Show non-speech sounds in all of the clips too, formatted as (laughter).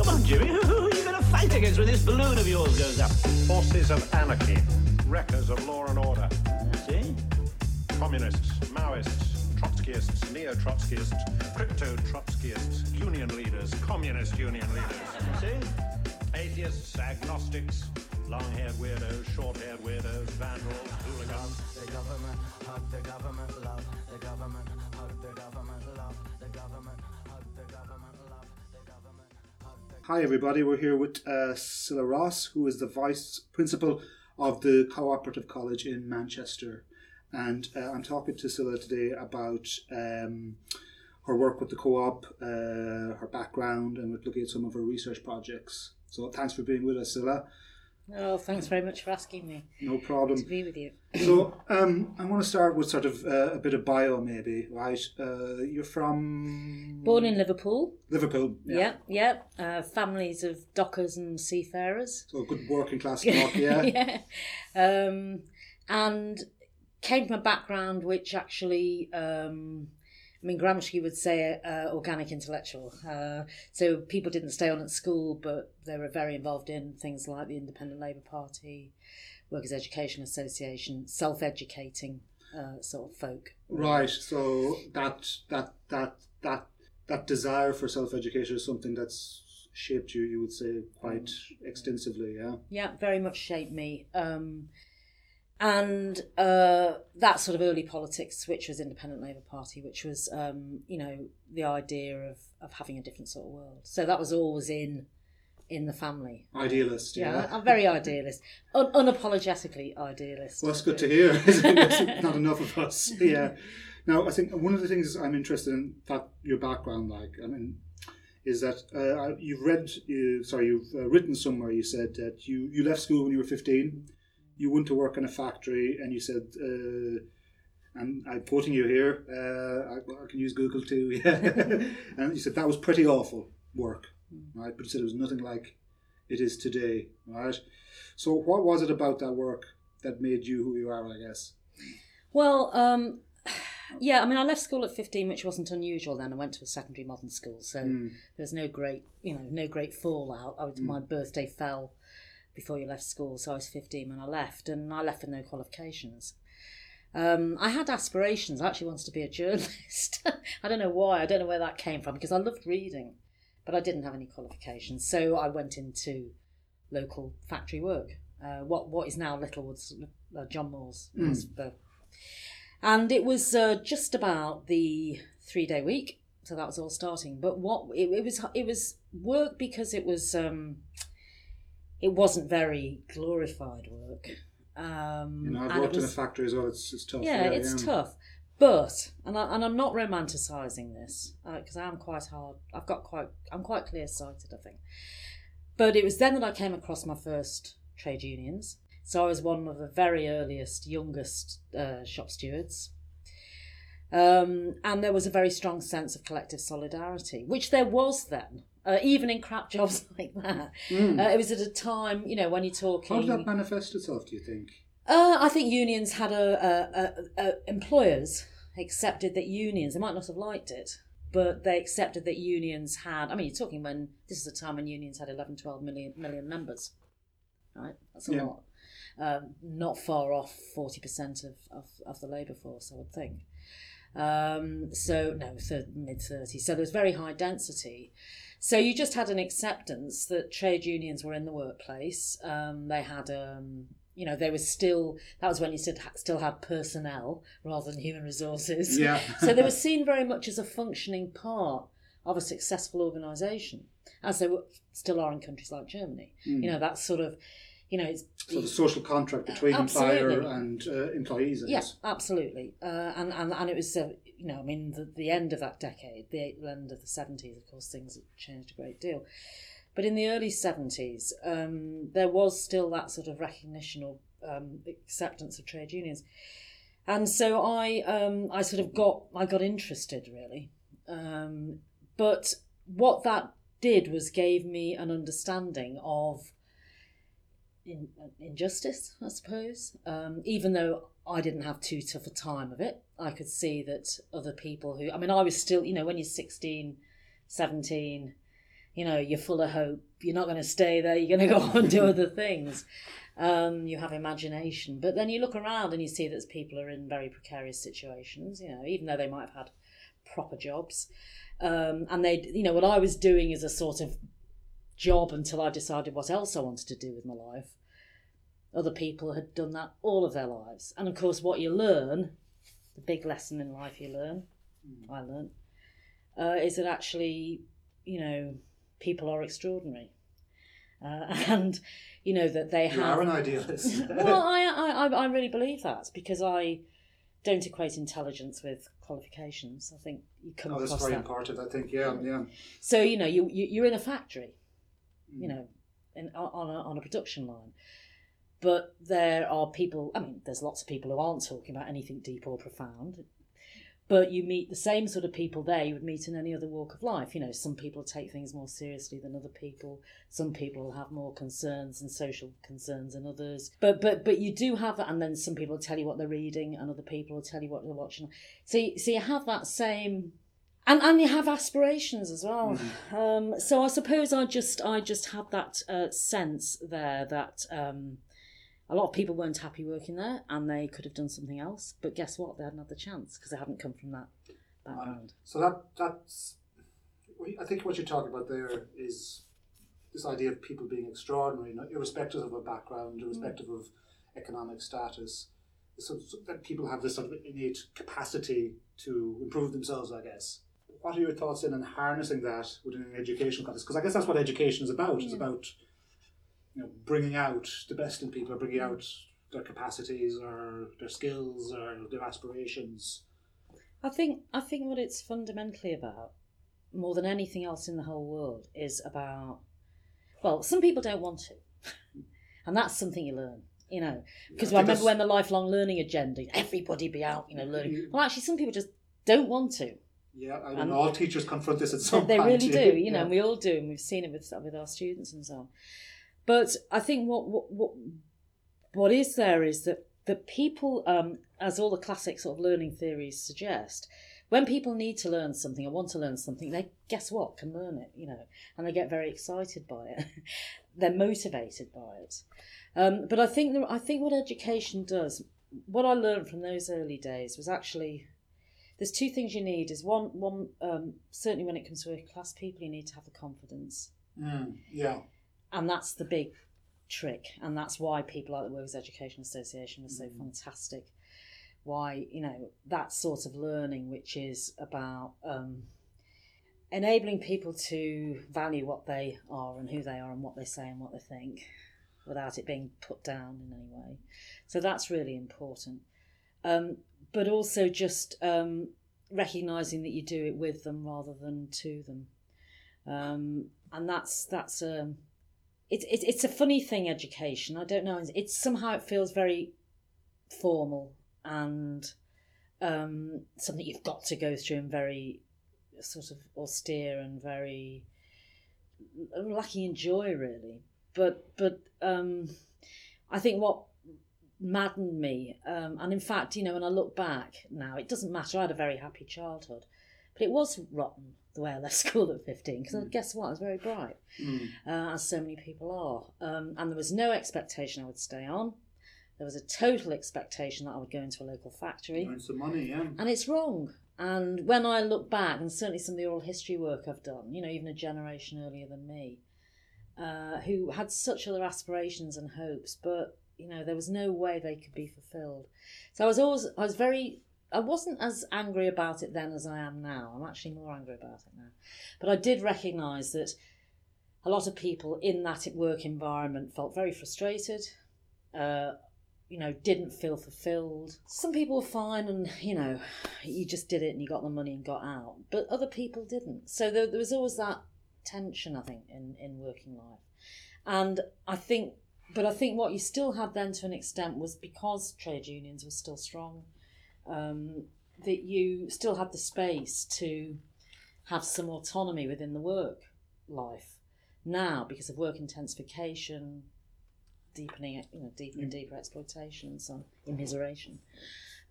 Come on, Jimmy. Who, who are you going to fight against when this balloon of yours goes up? Forces of anarchy, wreckers of law and order, See? communists, Maoists, Trotskyists, neo-Trotskyists, crypto-Trotskyists, union leaders, communist union leaders, See? atheists, agnostics, long-haired weirdos, short-haired weirdos, vandals, hooligans. The government, hug the government, love the government, hug the government, love the government, Hi, everybody. We're here with uh, Cilla Ross, who is the vice principal of the Cooperative College in Manchester. And uh, I'm talking to Cilla today about um, her work with the co op, uh, her background, and we're looking at some of her research projects. So thanks for being with us, Cilla. Oh, thanks very much for asking me No problem. to be with you. So um, I want to start with sort of uh, a bit of bio, maybe, right? Uh, you're from Born in Liverpool. Liverpool. Yeah, yeah. Uh, families of dockers and seafarers. So good working class (laughs) talk, yeah. (laughs) yeah. Um, and came from a background which actually, um, I mean, Gramsci would say uh, organic intellectual. Uh, so people didn't stay on at school, but they were very involved in things like the Independent Labour Party, Workers' Education Association, self-educating uh, sort of folk. Right. So that that that that that desire for self education is something that's shaped you. You would say quite extensively. Yeah. Yeah, very much shaped me. Um, and uh, that sort of early politics, which was Independent Labour Party, which was, um, you know, the idea of, of having a different sort of world. So that was always in in the family. Idealist. Yeah, Yeah. I'm very idealist, Un- unapologetically idealist. Well, that's good to hear. (laughs) Not enough of us. Yeah. Now, I think one of the things I'm interested in that your background, like, I mean, is that uh, you've read, you, sorry, you've uh, written somewhere. You said that you you left school when you were 15. You went to work in a factory, and you said. Uh, and I'm quoting you here. Uh, I, I can use Google too. (laughs) Yeah, and you said that was pretty awful work, right? But you said it was nothing like it is today, right? So, what was it about that work that made you who you are? I guess. Well, um, yeah, I mean, I left school at 15, which wasn't unusual then. I went to a secondary modern school, so Mm. there was no great, you know, no great fallout. I was, My birthday fell before you left school, so I was 15 when I left, and I left with no qualifications. Um, I had aspirations. I actually wanted to be a journalist. (laughs) I don't know why. I don't know where that came from because I loved reading, but I didn't have any qualifications. So I went into local factory work. Uh, what what is now Littlewoods, uh, John Moores. the- and it was uh, just about the three day week, so that was all starting. But what it, it was it was work because it was um, it wasn't very glorified work. Um, You know, I've worked in a factory as well. It's, it's tough. yeah, it's yeah. tough. But and I, and I'm not romanticising this because I am quite hard. I've got quite I'm quite clear sighted. I think. But it was then that I came across my first trade unions. So I was one of the very earliest, youngest uh, shop stewards. Um, and there was a very strong sense of collective solidarity, which there was then, uh, even in crap (laughs) jobs like that. Uh, it was at a time, you know, when you're talking. How did that manifest itself? Do you think? Uh, I think unions had a, a, a, a employers accepted that unions. They might not have liked it, but they accepted that unions had. I mean, you're talking when this is a time when unions had 11, 12 million million members, right? That's a Yeah. lot. Um, not far off forty percent of, of, of the labour force, I would think. Um, so no, th- mid thirties. So there was very high density. So you just had an acceptance that trade unions were in the workplace. Um, they had, um, you know, they were still. That was when you still still had personnel rather than human resources. (laughs) Yeah. (laughs) so they were seen very much as a functioning part of a successful organisation, as they were, still are in countries like Germany. You know, that sort of, you know, it's So the social contract between employer and uh, employees. Yes, yeah, absolutely. Uh, and, and and it was, uh, you know, I mean, the, the end of that decade, the end of the seventies, of course, things changed a great deal. But in the early seventies, um, there was still that sort of recognition or um, acceptance of trade unions, and so I um, I sort of got I got interested really, um, but what that did was gave me an understanding of in, injustice, I suppose. Um, even though I didn't have too tough a time of it, I could see that other people who, I mean, I was still, you know, when you're 16, 17, You know, you're full of hope. You're not going to stay there. You're going to go on and do other (laughs) things. Um, you have imagination, but then you look around and you see that people are in very precarious situations. You know, even though they might have had proper jobs, um, and they, you know, what I was doing is a sort of job until I decided what else I wanted to do with my life. Other people had done that all of their lives, and of course, what you learn, the big lesson in life you learn, I learned, uh, is that actually, you know, people are extraordinary, uh, (laughs) and you know that they You have are an idealist. (laughs) well, I, I, I- really believe that because I don't equate intelligence with qualifications. I think you come oh, that's very that. important. I think. Yeah, yeah. So you know, you, you you're in a factory, Mm. You mm. know, in, on a, on a production line, but there are people. I mean, there's lots of people who aren't talking about anything deep or profound. But you meet the same sort of people there you would meet in any other walk of life. You know, some people take things more seriously than other people. Some people have more concerns and social concerns than others. But but but you do have that, and then some people will tell you what they're reading, and other people will tell you what they're watching. So you, so you have that same and and you have aspirations as well. Um, so I suppose I just I just had that uh, sense there that um, a lot of people weren't happy working there, and they could have done something else. But guess what? They hadn't had the chance because they hadn't come from that background. So that that's. I think what you're talking about there is this idea of people being extraordinary, irrespective of a background, irrespective of economic status. So, so that people have this sort of innate capacity to improve themselves, I guess. What are your thoughts in on harnessing that within an educational context? Because I guess that's what education is about. It's about you know bringing out the best in people, or bringing mm-hmm. out their capacities, or their skills, or their aspirations. I think I think what it's fundamentally about, more than anything else in the whole world, is about. Well, some people don't want to, (laughs) and that's something you learn. You know, because I I, remember when the lifelong learning agenda, everybody be out, you know, learning. Mm-hmm. Well, actually, some people just don't want to. Yeah, I all teachers confront this at some they point. really do, you know, Yeah. and we all do, and we've seen it with with our students and so on. But I think what what what, what is there is that that people, um, as all the classic sort of learning theories suggest, when people need to learn something or want to learn something, they guess what can learn it, you know, and they get very excited by it. (laughs) They're motivated by it. Um, but I think the, I think what education does, what I learned from those early days was actually there's two things you need. Is one one um, certainly when it comes to working class people, you need to have the confidence, Mm, yeah. and that's the big trick, and that's why people like the Workers Education Association are so fantastic. Why you know that sort of learning, which is about um, enabling people to value what they are and who they are and what they say and what they think, without it being put down in any way. So that's really important. Um, but also just um, recognizing that you do it with them rather than to them, um, and that's that's um, it's it, it's a funny thing. Education, I don't know. It's, it's somehow it feels very formal and um, something you've got to go through and very sort of austere and very lacking in joy, really. But but um, I think what maddened me, um, and in fact, you know, when I look back now, it doesn't matter. I had a very happy childhood, but it was rotten the way I left (laughs) school at fifteen. Because guess what, I was very bright, uh, as so many people are, um, and there was no expectation I would stay on. There was a total expectation that I would go into a local factory. Earn some money, yeah. And it's wrong. And when I look back, and certainly some of the oral history work I've done, you know, even a generation earlier than me, uh, who had such other aspirations and hopes, but you know, there was no way they could be fulfilled. So I was always, I was very, I wasn't as angry about it then as I am now. I'm actually more angry about it now. But I did recognise that a lot of people in that work environment felt very frustrated. Uh, you know, didn't feel fulfilled. Some people were fine and, you know, you just did it and you got the money and got out. But other people didn't. So there, there was always that tension, I think, in, in working life. And I think, but I think what you still had then to an extent was because trade unions were still strong, um, that you still had the space to have some autonomy within the work life. Now, because of work intensification, deepening, you know, deeper and deeper exploitation and so on, immiseration,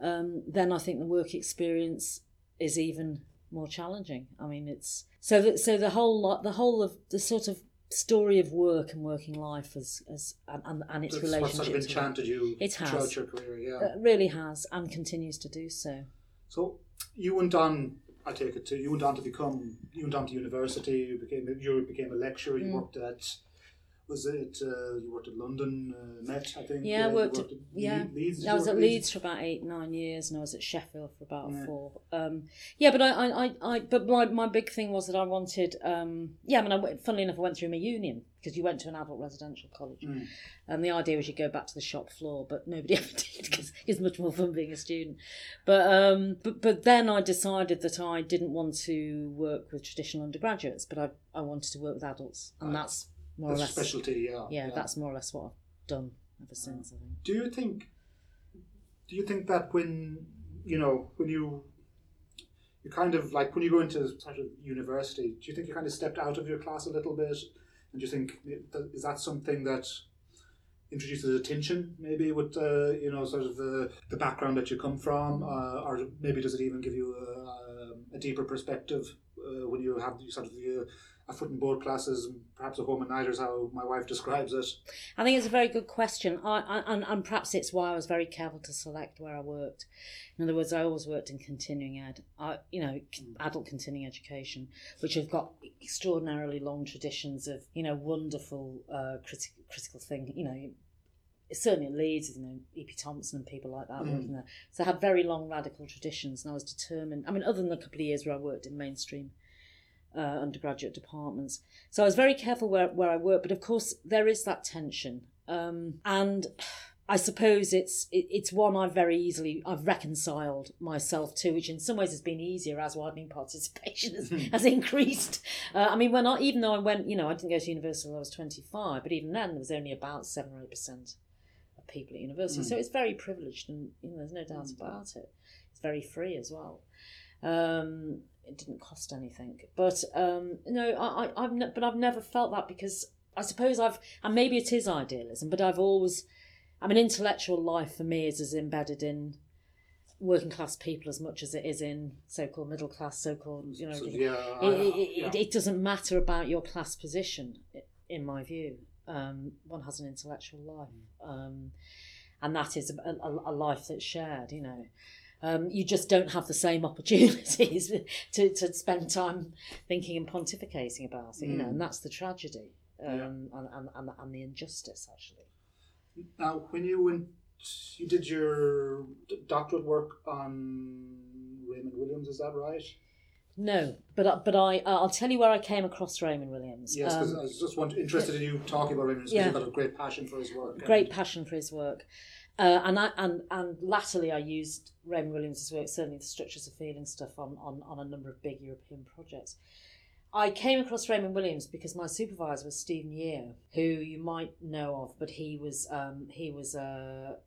um, then I think the work experience is even more challenging. I mean, it's so that so the whole lot, the whole of the sort of story of work and working life as as and and, and its That's relationships. sort of enchanted you It has. throughout your career. Yeah. It really has and continues to do so. So you went on. I take it to you went on to become. You went on to university. You became. You became a lecturer. You Mm. worked at. Was it? Uh, you worked at London uh, Met, I think. Yeah, I you worked at- yeah. Leeds. I was at Leeds for about eight, nine years, and I was at Sheffield for about Yeah. four. Um, yeah, but I, I, I, I, but my, my big thing was that I wanted. Um, yeah, I mean, I, funnily enough, I went through my union because you went to an adult residential college, Mm. and the idea was you go back to the shop floor, but nobody (laughs) ever did because it's much more fun being a student. But um, but but then I decided that I didn't want to work with traditional undergraduates, but I, I wanted to work with adults, and Right. that's more That's or a less. specialty. Yeah. yeah, that's more or less what I've done ever since. I think. Do you think? Do you think that when you know when you you kind of like when you go into sort of university, do you think you kind of stepped out of your class a little bit, and do you think is that something that introduces attention maybe with uh, you know sort of the the background that you come from, uh, or maybe does it even give you a, a deeper perspective uh, when you have you sort of the, a foot and board classes, and perhaps a home at night, is how my wife describes it. I think it's a very good question. I, I and, and perhaps it's why I was very careful to select where I worked. In other words, I always worked in continuing ed, I, you know, c- adult continuing education, which have got extraordinarily long traditions of, you know, wonderful uh, criti- critical thing. You know, certainly at Leeds, you know, E.P. Thompson and people like that Mm. working there. So I had very long radical traditions, and I was determined. I mean, other than a couple of years where I worked in mainstream uh, undergraduate departments. So I was very careful where, where I worked, but of course there is that tension. Um, and I suppose it's it, it's one I've very easily I've reconciled myself to, which in some ways has been easier as widening participation has, (laughs) has increased. Uh, I mean, when I even though I went, you know, I didn't go to university until I was twenty five, but even then there was only about seven or eight percent people at university, so it's very privileged, and you know, there's no doubt about it. It's very free as well. Um, it didn't cost anything, but um, no, I, I, I've ne- but I've never felt that because I suppose I've and maybe it is idealism, but I've always, I mean, intellectual life for me is as embedded in working class people as much as it is in so-called middle class, so-called you know. So, yeah, it, I- it, yeah. it, it doesn't matter about your class position, in my view. Um, one has an intellectual life, um, and that is a, a, a life that's shared. You know, um, you just don't have the same (laughs) opportunities to, to spend time thinking and pontificating about it. You know, Mm. and that's the tragedy um, Yeah. and, and, and, and the injustice actually. Now, when you went, you did your doctorate work on Raymond Williams, is that right? No, but but I I'll tell you where I came across Raymond Williams. Yes, because Um, I was just want, interested in you talking about Raymond because Yeah. you've got a great passion for his work. great passion for his work. Uh, and I and and latterly I used Raymond Williams's work, certainly the structures of feeling stuff on, on, on a number of big European projects. I came across Raymond Williams because my supervisor was Stephen Yeo, who you might know of, but he was um, he was a,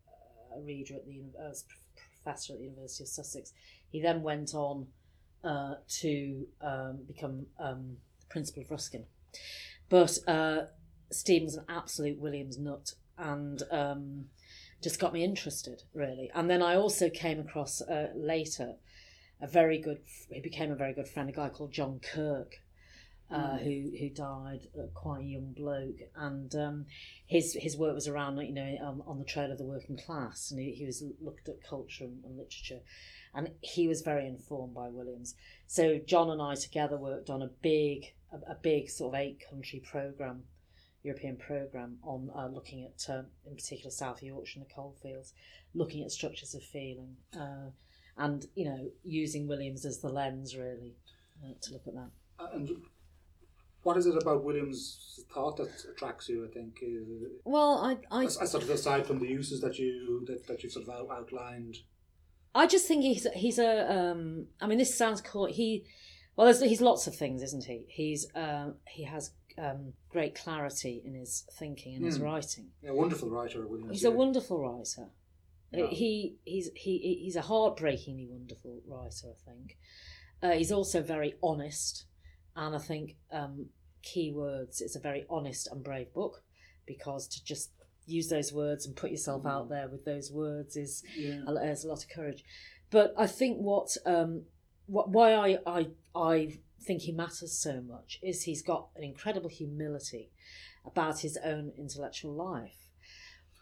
a reader at the uh, professor at the University of Sussex. He then went on uh, to um, become um, principal of Ruskin, but uh, Stephen's an absolute Williams nut, and um, just got me interested really. And then I also came across uh, later a very good. He became a very good friend, a guy called John Kirk. Uh, who who died uh, quite a young bloke, and um, his his work was around you know um, on the trail of the working class, and he, he was looked at culture and, and literature, and he was very informed by Williams. So John and I together worked on a big a, a big sort of eight country program European programme on uh, looking at, uh, in particular, South Yorkshire and the coalfields, looking at structures of feeling, uh, and you know, using Williams as the lens really uh, to look at that. And what is it about Williams' thought that attracts you? I think, uh, Well, I, I, as sort of aside from the uses that you that, that you've sort of outlined. I just think he's he's a. Um, I mean, this sounds cool. He, well, there's, he's lots of things, isn't he? He's um, he has um, great clarity in his thinking and his Hmm. writing. A wonderful writer, Williams. He's yeah. a wonderful writer. Yeah. He he's he he's a heartbreakingly wonderful writer. I think uh, he's also very honest, and I think um, key words. It's a very honest and brave book because to just use those words and put yourself out there with those words is Yeah. a- there's a lot of courage. But I think what um, wh- why I, I I think he matters so much is he's got an incredible humility about his own intellectual life,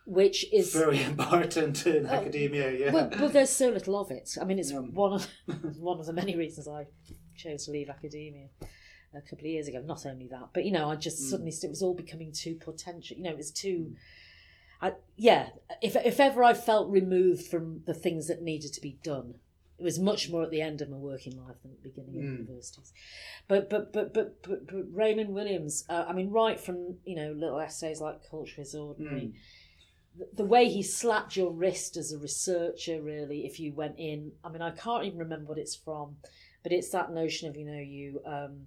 which is Very (laughs) important in academia. Yeah. Well, well, there's so little of it. I mean, it's Yeah. one of (laughs) (laughs) one of the many reasons I chose to leave academia a couple of years ago. Not only that, but you know, I just Mm. suddenly it was all becoming too potential. You know, it was too. I, yeah, if if ever I felt removed from the things that needed to be done, it was much more at the end of my working life than at the beginning of Mm. universities. But but but but but, but Raymond Williams, uh, I mean, right from you know little essays like Culture is Ordinary Mm. the- the way he slapped your wrist as a researcher really if you went in i mean i can't even remember what it's from but it's that notion of you know you um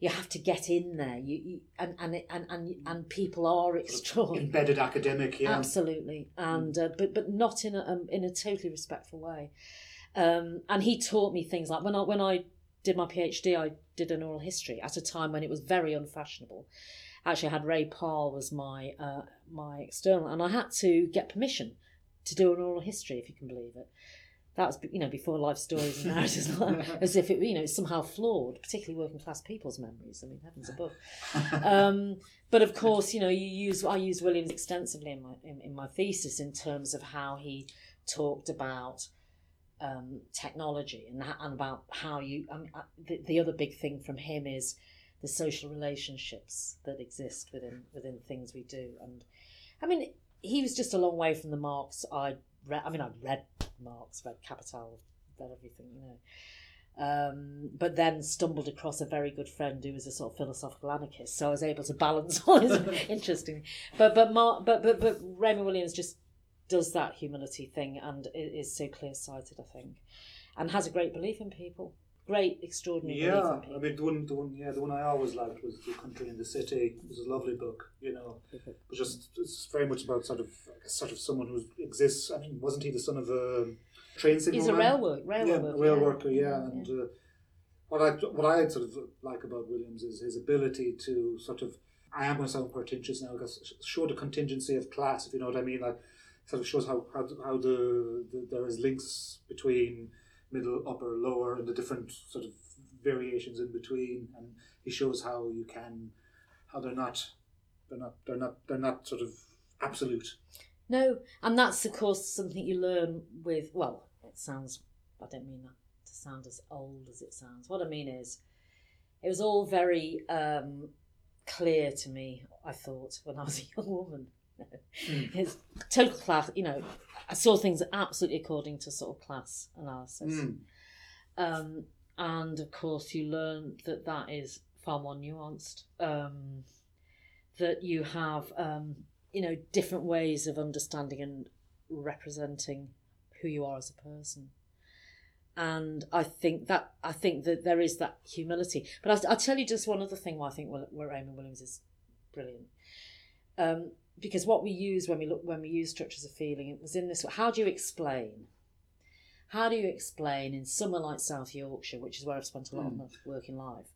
you have to get in there. You, you and and and and and people are extraordinary. Embedded academic. Yeah. absolutely. And uh, but but not in a um, in a totally respectful way. Um and he taught me things like when i when i did my phd i did an oral history at a time when it was very unfashionable. Actually I had ray pahl was my uh my external and i had to get permission to do an oral history if you can believe it that was you know before life stories and (laughs) narratives as if it you know it's somehow flawed particularly working class people's memories i mean heavens above (laughs) um, but of course, you know, you use I use Williams extensively in my in, in my thesis in terms of how he talked about um, technology and, and about how you. Um, uh, the, the other big thing from him is the social relationships that exist within within things we do. And I mean, he was just a long way from the Marx I read. I mean, I read Marx, read Capital, read everything, you know um, but then stumbled across a very good friend who was a sort of philosophical anarchist. So I was able to balance all his (laughs) (laughs) interesting. But but Mark, but but but Raymond Williams just does that humility thing and is so clear sighted, I think, and has a great belief in people. Great, extraordinary Yeah. I mean the one, the one, yeah, the one I always liked was "The Country and the City." It was a lovely book, you know. But just it's very much about sort of sort of someone who exists. I mean, wasn't he the son of a train signalman? He's a railway yeah, worker. a rail yeah. worker, yeah. And uh, what I what I sort of like about Williams is his ability to sort of I am going to sound pretentious now because show the contingency of class, if you know what I mean. Like sort of shows how how, how the, the there is links between middle, upper, lower, and the different sort of variations in between, and he shows how you can how they're not they're not they're not they're not sort of absolute. No, and that's of course something you learn with. Well, it sounds. I don't mean that to sound as old as it sounds. What I mean is, it was all very um, clear to me. I thought when I was a young woman, it's total class. You know, I saw things absolutely according to sort of class analysis. Mm. Um, and of course, you learn that that is far more nuanced. Um, that you have, um, you know, different ways of understanding and representing who you are as a person. And I think that I think that there is that humility. But I'll, I'll tell you just one other thing why I think where Raymond Williams is brilliant. Because what we use when we look when we use structures of feeling, it was in this. How do you explain? How do you explain in somewhere like South Yorkshire, which is where I've spent a lot of hmm. my working life,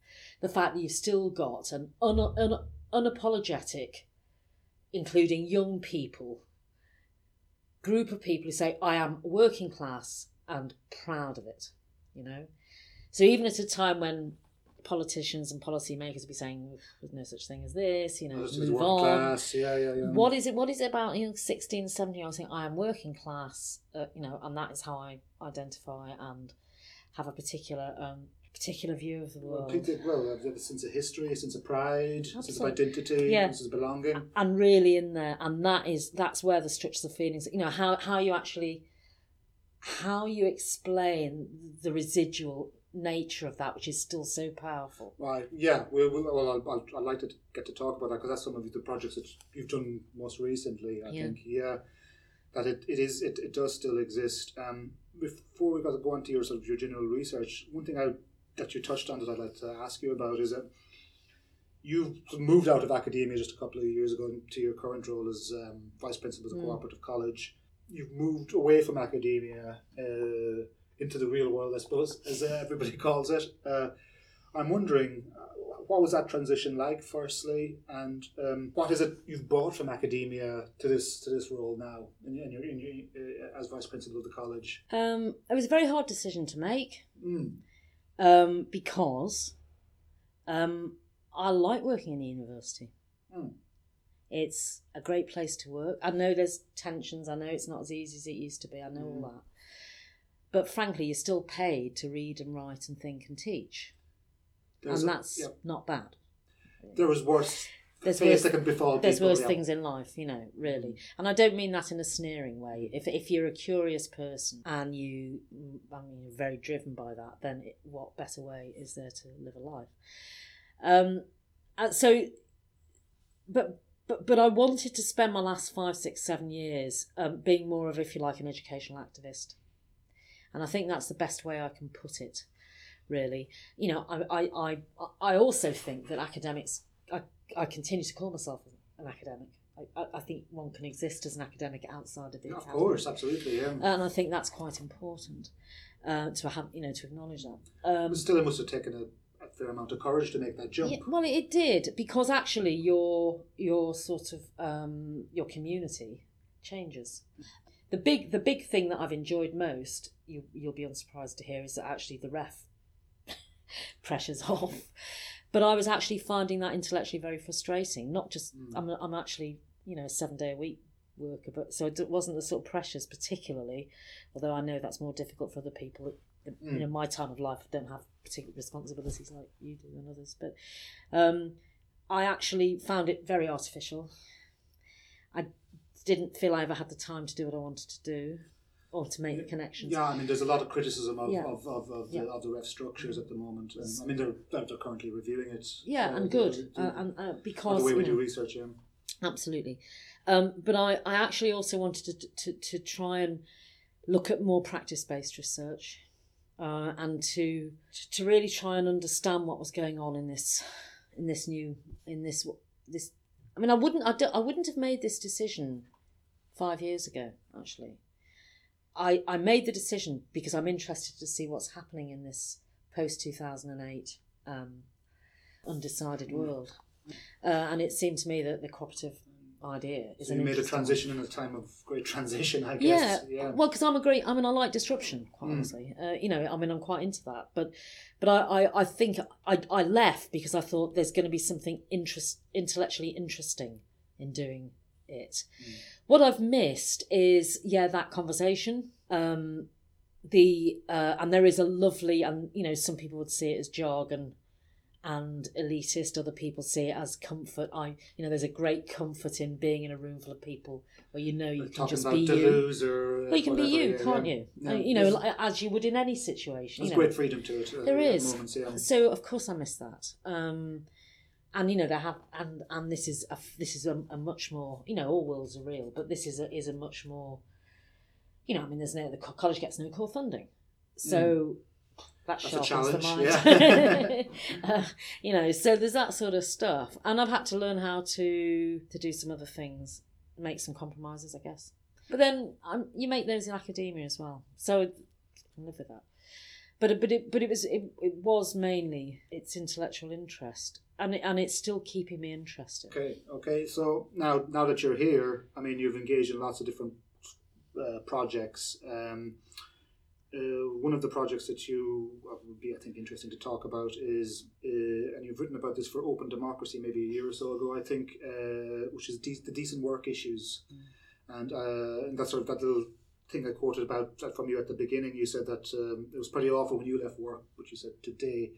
the fact that you've still got an un, un, unapologetic, including young people, group of people who say, I am working class and proud of it, you know? So even at a time when politicians and policymakers be saying, there's no such thing as this, you know, This move working on. class, yeah, yeah, yeah. What is it? What is it about you know, 16, 17 year olds saying I am working class, uh, you know, and that is how I identify and have a particular um, particular view of the Well, world. people, well, have a sense of history, a sense of pride, a sense of identity, Yeah. a sense of belonging. and really in there and that is that's where the structures of feelings you know how how you actually how you explain the residual nature of that which is still so powerful Right, yeah. Well, well, well I'll, I'll, I'd like to get to talk about that because that's some of the projects that you've done most recently. I Yeah. think, yeah, that it, it is it, it does still exist. Um, before we got to go on to your sort of your general research, one thing I that you touched on that I'd like to ask you about is that you've moved out of academia just a couple of years ago to your current role as um, vice principal of Mm. cooperative college. You've moved away from academia uh, into the real world, I suppose, as uh, everybody (laughs) calls it. Uh, I'm wondering, uh, what was that transition like, firstly, and um, what is it you've brought from academia to this to this role now, in, in your, in your, uh, as vice principal of the college? um, it was a very hard decision to make Mm. um, because um, I like working in the university. Hmm. It's a great place to work. I know there's tensions. I know it's not as easy as it used to be. I know all that. But frankly, you're still paid to read and write and think and teach, There's and a- that's yeah. not bad. there was worse There's worse- that can befall There's worse yeah. things in life, you know, really. And I don't mean that in a sneering way. If if you're a curious person and you, I mean, you're very driven by that, then it, what better way is there to live a life? Um, and so, but but but I wanted to spend my last five, six, seven years um, being more of, if you like, an educational activist, and I think that's the best way I can put it. Really, you know, I I I, I also think that academics. I, I continue to call myself an academic. I, I, think one can exist as an academic outside of the Of academy. course, absolutely. Yeah. and I think that's quite important uh, to have, you know, to acknowledge that. Um, but still, it must have taken a, a fair amount of courage to make that jump. yeah, well, it did because actually your your sort of um, your community changes. The big the big thing that I've enjoyed most, you you'll be unsurprised to hear, is that actually the ref (laughs) pressures off. But I was actually finding that intellectually very frustrating. Not just I'm I'm actually you know a seven day a week worker, but so it wasn't the sort of pressures particularly. Although I know that's more difficult for other people. You know, my time of life, I don't have particular responsibilities like you do and others. But um, I actually found it very artificial. Didn't feel I ever had the time to do what I wanted to do or to make the connections. Yeah, I mean, there's a lot of criticism of, Yeah. of, of, of, Yeah. the, of the ref structures at the moment. And, I mean, they're, they're currently reviewing it. Yeah, uh, and good, the- uh, and uh, the because way we you know, do research, yeah. Absolutely. Um, but I, I actually also wanted to, to, to try and look at more practice based research uh, and to to really try and understand what was going on in this in this new in this this I mean I wouldn't I, I wouldn't have made this decision five years ago actually I, I made the decision because I'm interested to see what's happening in this post 2008 um, undecided world uh, and it seemed to me that the cooperative idea is So you made a interesting one. transition in a time of great transition, I Yeah, guess. Yeah. well, because I'm a great. I mean, I like disruption. Quite Mm. honestly, uh, you know, I mean, I'm quite into that. But, but I, I, I think I, I left because I thought there's going to be something interest, intellectually interesting in doing it. What I've missed is yeah that conversation. Um, the uh, and there is a lovely and you know some people would see it as jargon and elitist other people see it as comfort i you know there's a great comfort in being in a room full of people where you know you can just be you or. uh, well, you can be you, yeah, can't yeah. you? Yeah. You know, as you would in any situation. there's You know. great freedom to it. uh, There is. Moments. So of course I miss that. Um, and you know they have, and and this is a this is a, a much more you know all worlds are real, but this is a is a much more, you know, I mean there's no the college gets no core funding, so that Hmm. That's a challenge, mind. (laughs) uh, you know, so there's that sort of stuff, and I've had to learn how to to do some other things, make some compromises, I guess. But then um, you make those in academia as well, so live with that but it- but it but it was it, it was mainly its intellectual interest and it, and it's still keeping me interested Okay, okay. So now, now that you're here, I mean, you've engaged in lots of different uh, projects. Um, uh, one of the projects that you uh, would be, I think, interesting to talk about is, uh, and you've written about this for Open Democracy maybe a year or so ago, I think, uh, which is de- the decent work issues, and uh, and that sort of that little thing I quoted about uh, from you at the beginning. You said that um, it was pretty awful when you left work, but you said today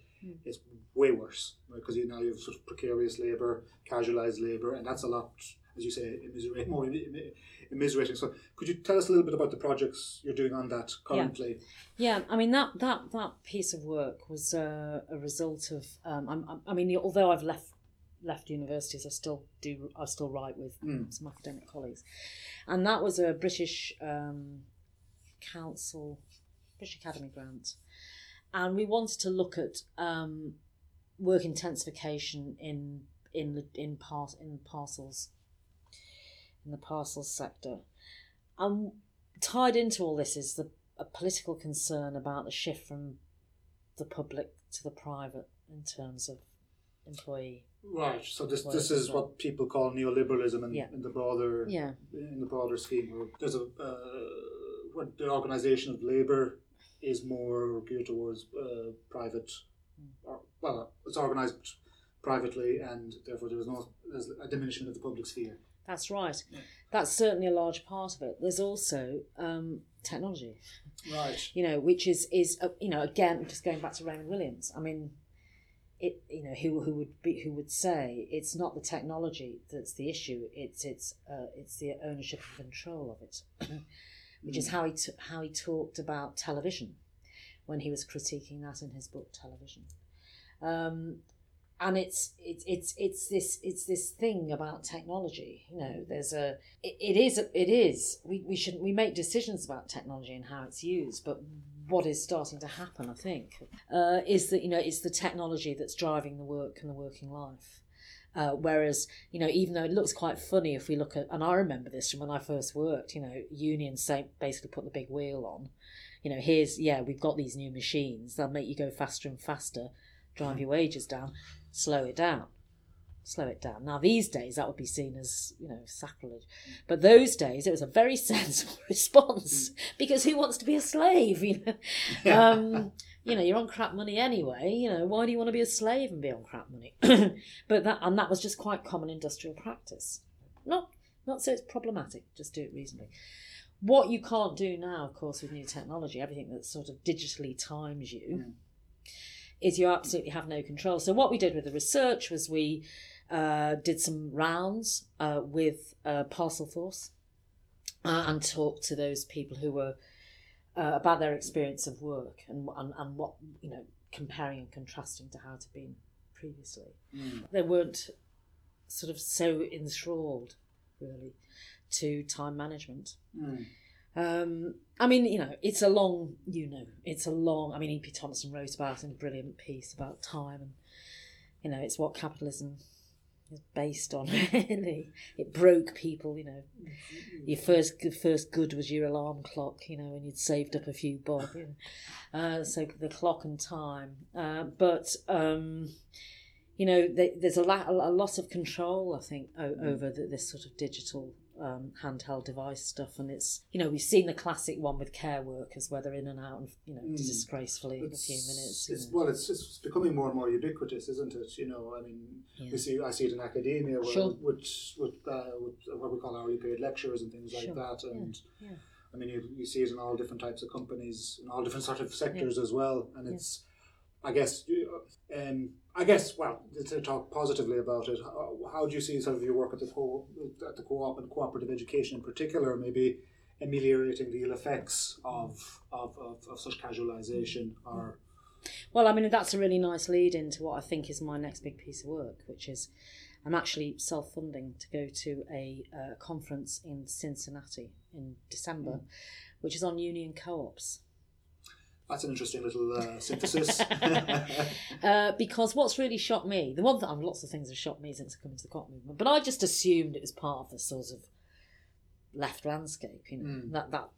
it's way worse because you now you have sort of precarious labour, casualised labour, and that's a lot, as you say, immiserate, more immi- immiserating. So, could you tell us a little bit about the projects you're doing on that currently? yeah i mean that that that piece of work was uh, a result of um I'm- i mean although i've left left universities i still do i still write with some academic colleagues and that was a british um, council british academy grant and we wanted to look at um, work intensification in in in part in parcels in the parcels sector. And tied into all this is the a political concern about the shift from the public to the private in terms of employee. Right. So this Well, this is what people call neoliberalism in, Yeah. in the broader Yeah. in the broader scheme. There's a uh, what the organisation of labour is more geared towards uh, private, or, well, it's organised privately, and therefore there is no there's a diminishment of the public sphere. That's right. That's certainly a large part of it. There's also um, technology. Right. you know, which is is uh, you know again just going back to Raymond Williams. I mean, it you know who who would be who would say it's not the technology that's the issue. It's it's uh, it's the ownership and control of it, (clears throat) which is how he t- how he talked about television when he was critiquing that in his book Television. Um, and it's it's it's it's this it's this thing about technology you know there's a it, it is it is we, we should we make decisions about technology and how it's used but what is starting to happen i think uh, is that you know it's the technology that's driving the work and the working life. Uh, whereas you know even though it looks quite funny if we look at and i remember this from when i first worked you know unions say basically put the big wheel on you know here's yeah we've got these new machines they'll make you go faster and faster drive your wages down slow it down slow it down. Now these days that would be seen as you know sacrilege. But those days it was a very (laughs) sensible (laughs) response because who wants to be a slave you know? Um (laughs) you know you're on crap money anyway you know why do you want to be a slave and be on crap money? (clears throat) But that and that was just quite common industrial practice. Not not so it's problematic just do it reasonably. What you can't do now of course with new technology everything that sort of digitally times you is you absolutely have no control. So what we did with the research was we uh, did some rounds uh, with uh, Parcel Force uh, and talked to those people who were uh, about their experience of work and, and and what you know comparing and contrasting to how it had been previously. They weren't sort of so enthralled really to time management. Um, I mean, you know, it's a long, you know, it's a long. I mean, E.P. Thompson wrote about it in a brilliant piece about time, and you know, it's what capitalism is based on. (laughs) Really, it broke people. You know, your first first good was your alarm clock. You know, and you'd saved up a few bob. You know. uh, so the clock and time, uh, but. Um, you know, th- there's a, la- a lot of control, I think, o- over the, this sort of digital um, handheld device stuff. And it's, you know, we've seen the classic one with care workers where they're in and out, and, you know, disgracefully in a few minutes. It's, well, it's, it's becoming more and more ubiquitous, isn't it? You know, I mean, Yeah. we see I see it in academia where, Sure. with with, uh, with what we call hourly paid lecturers and things like Sure. that, and yeah. I mean, you, you see it in all different types of companies, in all different sort of sectors as well, and it's, I guess, um, I guess, well, to talk positively about it, how, how do you see sort of your work at the co at the co-op and cooperative education in particular, maybe ameliorating the ill effects of of, of, of such casualisation or Well, I mean, that's a really nice lead into what I think is my next big piece of work, which is I'm actually self funding to go to a uh, conference in Cincinnati in December, which is on union co ops. That's an interesting little uh, (laughs) synthesis. (laughs) Uh, because what's really shocked me, the one that um, lots of things have shocked me since I come into the co-op movement, but I just assumed it was part of the sort of left landscape, you know, that that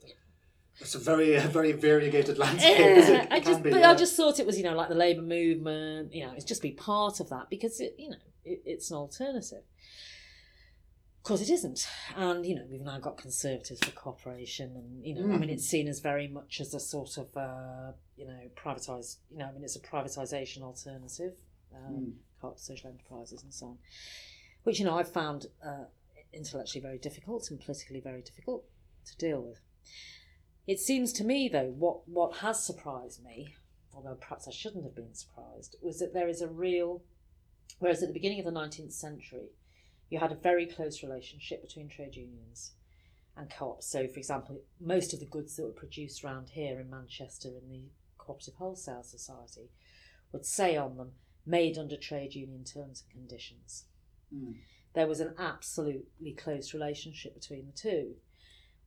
it's a very, uh, very variegated landscape. yeah, it? I just, be, but yeah. I just thought it was, you know, like the labour movement. You know, it's just be part of that because it, you know, it, it's an alternative. Of course, it isn't, and you know, we've now got conservatives for cooperation, and you know, I mean, it's seen as very much as a sort of, uh, you know, privatised. You know, I mean, it's a privatisation alternative, um, co-op social enterprises and so on, which you know I've found uh, intellectually very difficult and politically very difficult to deal with. It seems to me, though, what, what has surprised me, although perhaps I shouldn't have been surprised, was that there is a real. Whereas at the beginning of the 19th century, you had a very close relationship between trade unions and co ops. So, for example, most of the goods that were produced around here in Manchester in the Cooperative Wholesale Society would say on them, made under trade union terms and conditions. Hmm. There was an absolutely close relationship between the two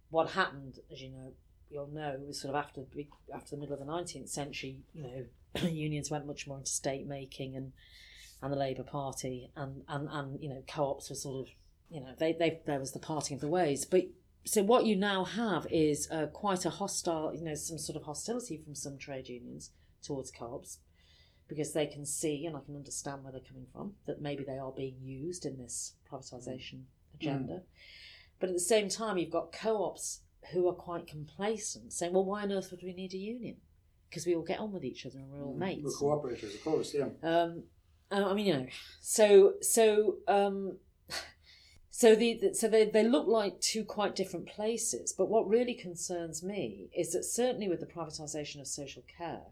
what happened, as you know, you'll know, was sort of after the after the middle of the nineteenth century. You know, (clears throat) unions went much more into state making and and the Labour Party and and and you know co-ops were sort of you know they they there was the parting of the ways. But so what you now have is uh, quite a hostile, you know, some sort of hostility from some trade unions towards co-ops because they can see and I can understand where they're coming from that maybe they are being used in this privatisation agenda. But at the same time, you've got co ops who are quite complacent, saying, well, why on earth would we need a union? because we all get on with each other and we're all mates. We're cooperators, of course, yeah. Um, uh, I mean, you know, so so um, (laughs) so the, so they they look like two quite different places. But what really concerns me is that certainly with the privatisation of social care,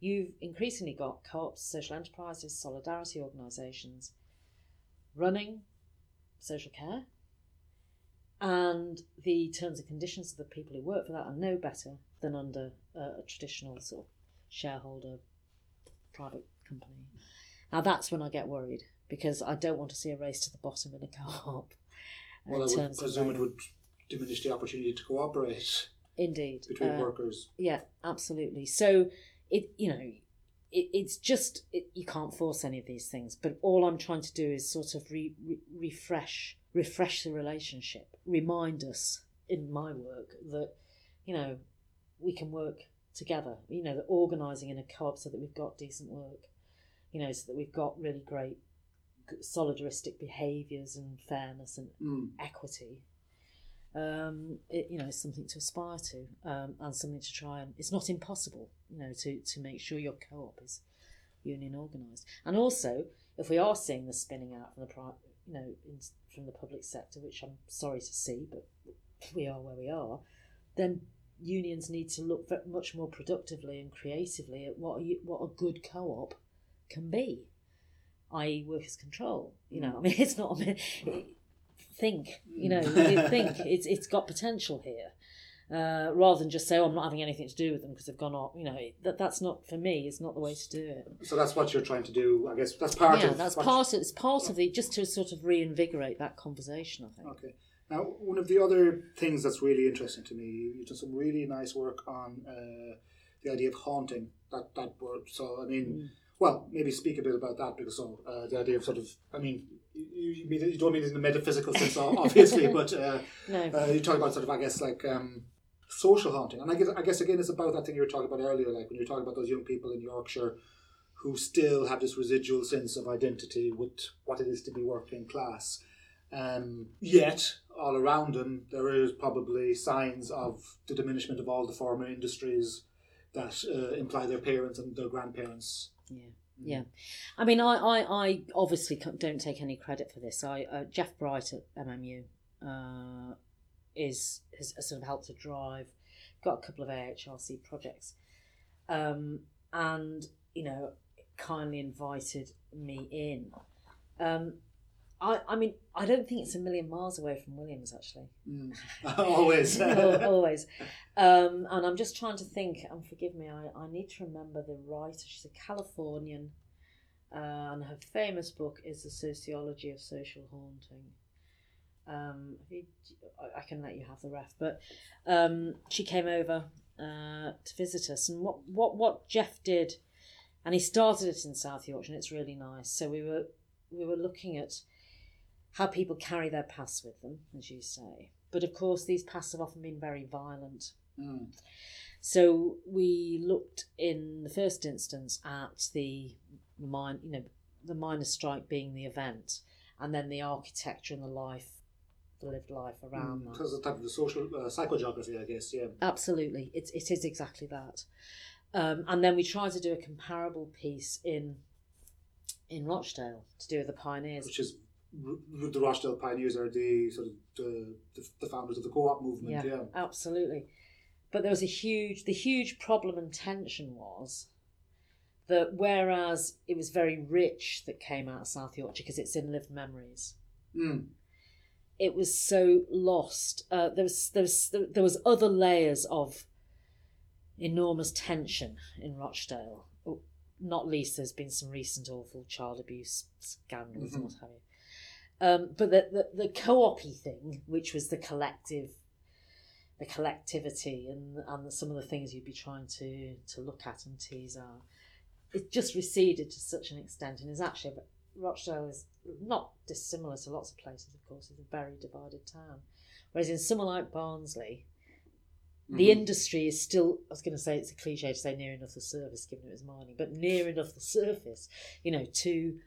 you've increasingly got co-ops, social enterprises, solidarity organisations running social care, and the terms and conditions of the people who work for that are no better than under uh, a traditional sort of shareholder private company. Now that's when I get worried because I don't want to see a race to the bottom in a co-op. Well, I would presume it would diminish the opportunity to cooperate indeed between uh, workers. Yeah, absolutely. So it you know it, it's just it, you can't force any of these things. But all I'm trying to do is sort of re, re, refresh refresh the relationship, remind us in my work that you know we can work together. You know, that organising in a co-op so that we've got decent work. You know, so that we've got really great solidaristic behaviours and fairness and Mm. equity um, it, you know, it's something to aspire to um, and something to try and. It's not impossible, you know, to, to make sure your co-op is union organised. And also, if we are seeing the spinning out from the you know, in, from the public sector, which I'm sorry to see, but we are where we are, then unions need to look much more productively and creatively at what a, u- what a good co-op can be, i.e., workers' control. You know, (laughs) I mean, it's not. I mean, (laughs) think, you know, (laughs) think it's it's got potential here. Uh, rather than just say, "Oh, I'm not having anything to do with them because they've gone off," you know, that that's not for me. It's not the way to do it. So that's what you're trying to do. I guess that's part yeah, of. that's part of it's part of the just to sort of reinvigorate that conversation. I think. Okay. Now, one of the other things that's really interesting to me, you- you've done some really nice work on uh, the idea of haunting. That that word. So I mean, Mm. Well, maybe speak a bit about that because so uh, the idea of sort of, I mean, you, you, mean, you don't mean it in the metaphysical sense, (laughs) obviously, but uh, No. uh, you talk about sort of, I guess, like um, social haunting, and I guess, I guess again, it's about that thing you were talking about earlier, like when you're talking about those young people in Yorkshire who still have this residual sense of identity with what it is to be working class. Um, yet, all around them, there is probably signs of the diminishment of all the former industries that uh, imply their parents and their grandparents. Yeah. Yeah, I mean, I, I, I obviously don't take any credit for this. I uh, Jeff Bright at MMU uh, is has, has sort of helped to drive, got a couple of AHRC projects, um, and you know, kindly invited me in. Um, I, I mean, I don't think it's a million miles away from Williams actually. Mm. (laughs) Always. (laughs) Always. Um, and I'm just trying to think, and forgive me, I, I need to remember the writer. She's a Californian, uh, and her famous book is The Sociology of Social Haunting. Um, I- I can let you have the ref, but um, she came over uh, to visit us, and what, what what Jeff did, and he started it in South Yorkshire, and it's really nice. So we were we were looking at how people carry their past with them, as you say. But of course, these pasts have often been very violent. Mm. So we looked in the first instance at the mine, you know, the miners' strike being the event, and then the architecture and the life, the lived life around that. Because of the type of the social uh, psychogeography, I guess. Yeah. Absolutely, it's it is exactly that. Um, and then we tried to do a comparable piece in in Rochdale to do with the pioneers. Which is the Rochdale pioneers are the sort of the, the, founders of the co-op movement. Yeah. absolutely. But there was a huge, the huge problem and tension was that whereas it was very rich that came out of South Yorkshire because it's in lived memories, Mm. it was so lost. Uh, there was there was there was other layers of enormous tension in Rochdale. Not least, there's been some recent awful child abuse scandals and what have you. Um, but the, the the co-op thing, which was the collective, the collectivity, and and some of the things you'd be trying to to look at and tease out, it just receded to such an extent, and is actually Rochdale is not dissimilar to lots of places. Of course, it's a very divided town. Whereas in somewhere like Barnsley, the industry is still, I was going to say it's a cliche to say near enough the surface given it was mining, but near enough the surface, you know, to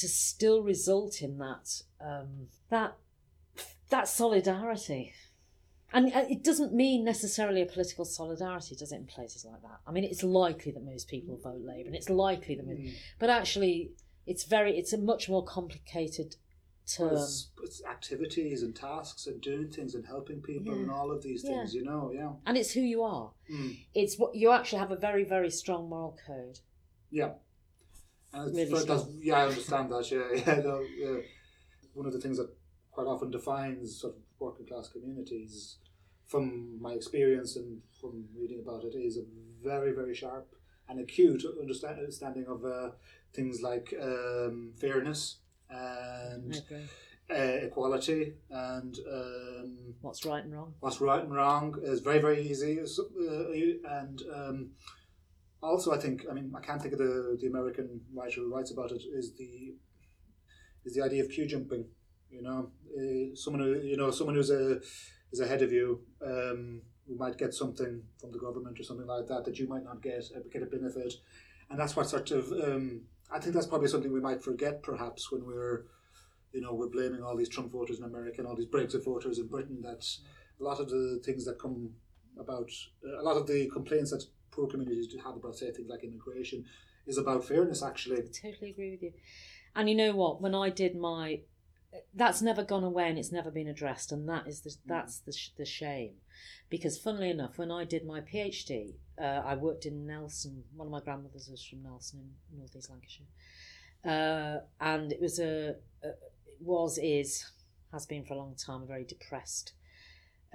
to still result in that um, that that solidarity And uh, it doesn't mean necessarily a political solidarity, does it, in places like that? I mean, it's likely that most people vote Labour, and it's likely that, most, but actually, it's very, it's a much more complicated term. It's, it's activities and tasks and doing things and helping people Yeah. and all of these Yeah. things, you know, yeah. and it's who you are. Mm. It's what you actually have a very, very strong moral code. Yeah. That's- yeah, I understand that. Yeah, (laughs) yeah, no, yeah. One of the things that quite often defines sort of working class communities, from my experience and from reading about it, is a very, very sharp and acute understanding of uh, things like um, fairness and agree. uh, equality and um, What's right and wrong? what's right and wrong is very very easy uh, and um, also I think I mean I can't think of the the American writer who writes about it is the is the idea of queue jumping you know uh, someone who you know someone who's a is ahead of you um, who might get something from the government or something like that that you might not get uh, get a benefit and that's what sort of um, I think that's probably something we might forget perhaps when we're you know, we're blaming all these Trump voters in America and all these Brexit voters in Britain. That a lot of the things that come about, uh, a lot of the complaints that poor communities do have about, say, things like immigration, is about fairness. Actually, totally agree with you. And you know what? When I did my, that's never gone away and it's never been addressed, and that is the that's the sh- the shame, because funnily enough, when I did my PhD, uh, I worked in Nelson. One of my grandmothers was from Nelson in North East Lancashire, uh, and it was a, a it was is has been for a long time a very depressed.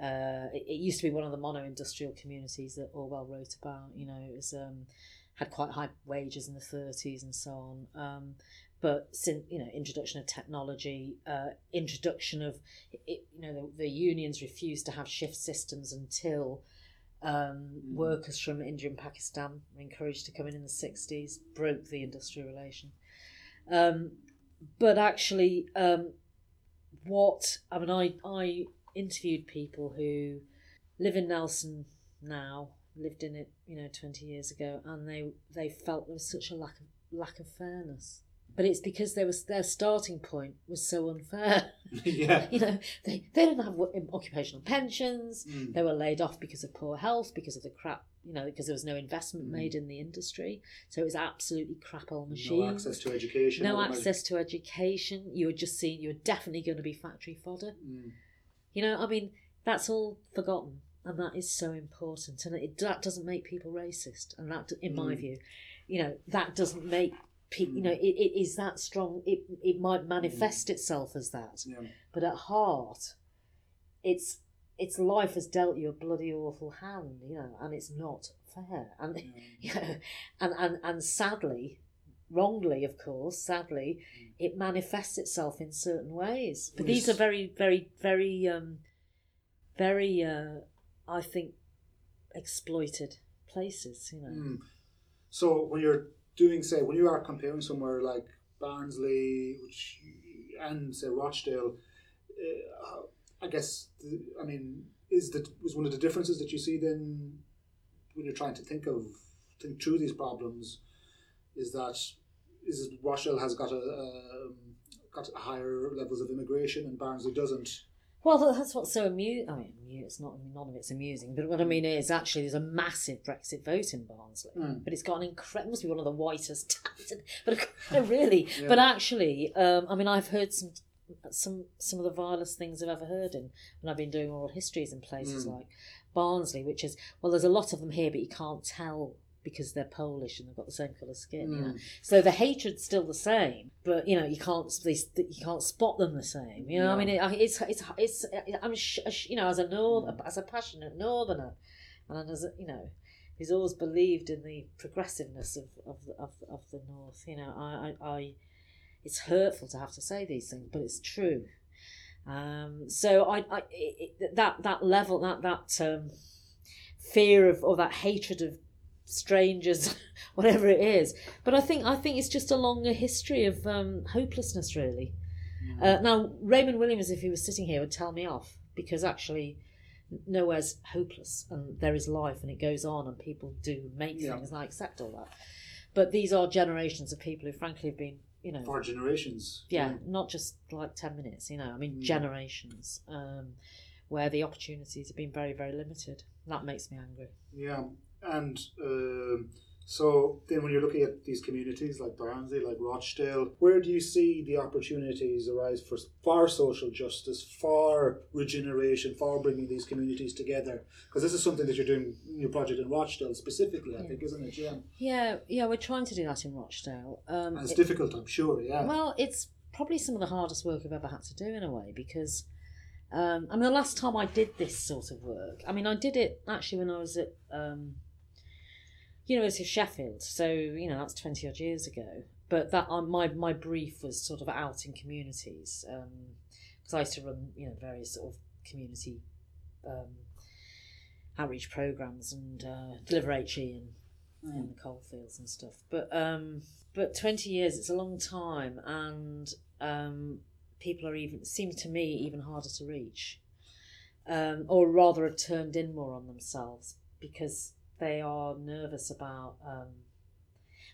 Uh, it, it used to be one of the mono-industrial communities that Orwell wrote about. You know, it was um, had quite high wages in the 30s and so on. Um, but since you know introduction of technology, uh, introduction of it, you know the, the unions refused to have shift systems until um, workers from India and Pakistan were encouraged to come in in the 60s, broke the industrial relation. Um, but actually, um, what I mean, I I interviewed people who live in Nelson now, lived in it, you know, twenty years ago, and they they felt there was such a lack of lack of fairness. But it's because there was their starting point was so unfair. (laughs) (laughs) yeah, you know, they they didn't have wo- occupational pensions. Mm. They were laid off because of poor health, because of the crap, you know, because there was no investment made in the industry. So it was absolutely crap old machine. no access to education. No access to education. You were just seeing you were definitely going to be factory fodder. Mm. You know, I mean, that's all forgotten, and that is so important. And it that doesn't make people racist, and that, in my Mm. view, you know, that doesn't make people. You know, it, it is that strong. It it might manifest itself as that, Yeah. but at heart, it's it's life has dealt you a bloody awful hand, you know, and it's not fair. And (laughs) you know, and and and sadly, wrongly, of course, sadly, it manifests itself in certain ways. But these are very, very, very, um, very, uh, I think, exploited places. You know, Mm. So when you're doing, say, when you are comparing somewhere like Barnsley, which and say Rochdale, uh, I guess the, I mean is that was one of the differences that you see then when you're trying to think of think through these problems is that is it Rochdale has got a um, got higher levels of immigration and Barnsley doesn't. Well, that's what's so amusing. I mean, it's not none of it's amusing, but what I mean is actually there's a massive Brexit vote in Barnsley, Mm. but it's got an incredible. Must be one of the whitest. towns. (laughs) but no, really, Yeah. but actually, um, I mean, I've heard some some some of the vilest things I've ever heard in when I've been doing oral histories in places Mm. like Barnsley, which is well, there's a lot of them here, but you can't tell because they're Polish and they've got the same colour skin. You know? Mm. So the hatred's still the same, but you know you can't they, you can't spot them the same. You know, I mean, it, it's it's it's I'm sh- sh- you know as a north as a passionate northerner, and as a, you know, who's always believed in the progressiveness of of the, of, of the north. You know, I, I I it's hurtful to have to say these things, but it's true. Um, so I, I it- that that level that that um, fear of or that hatred of strangers, (laughs) whatever it is. But I think I think it's just a longer history of um, hopelessness, really. Uh, now Raymond Williams, if he was sitting here, would tell me off because actually nowhere's hopeless and there is life and it goes on and people do make Yeah. things and I accept all that. But these are generations of people who frankly have been, you know, For generations. yeah, not just like 10 minutes, you know, I mean, Mm. generations, um, where the opportunities have been very, very limited. That makes me angry. Yeah, and um, so then when you're looking at these communities like Barnsley, like Rochdale, where do you see the opportunities arise for for social justice, for regeneration, for bringing these communities together? Because this is something that you're doing in your project in Rochdale specifically, I think, isn't it? Yeah, Yeah, yeah, we're trying to do that in Rochdale. Um, and it's it- difficult, I'm sure. Yeah. Well, it's probably some of the hardest work I've ever had to do in a way because, um, I mean, the last time I did this sort of work, I mean, I did it actually when I was at um, University of Sheffield, so you know that's twenty odd years ago. But that um, my my brief was sort of out in communities because I used to run you know various sort of community um, outreach programs and uh, deliver HE and in the coalfields and stuff. But um, but twenty years it's a long time, and um, people are even seem to me even harder to reach, um, or rather have turned in more on themselves because they are nervous about. Um,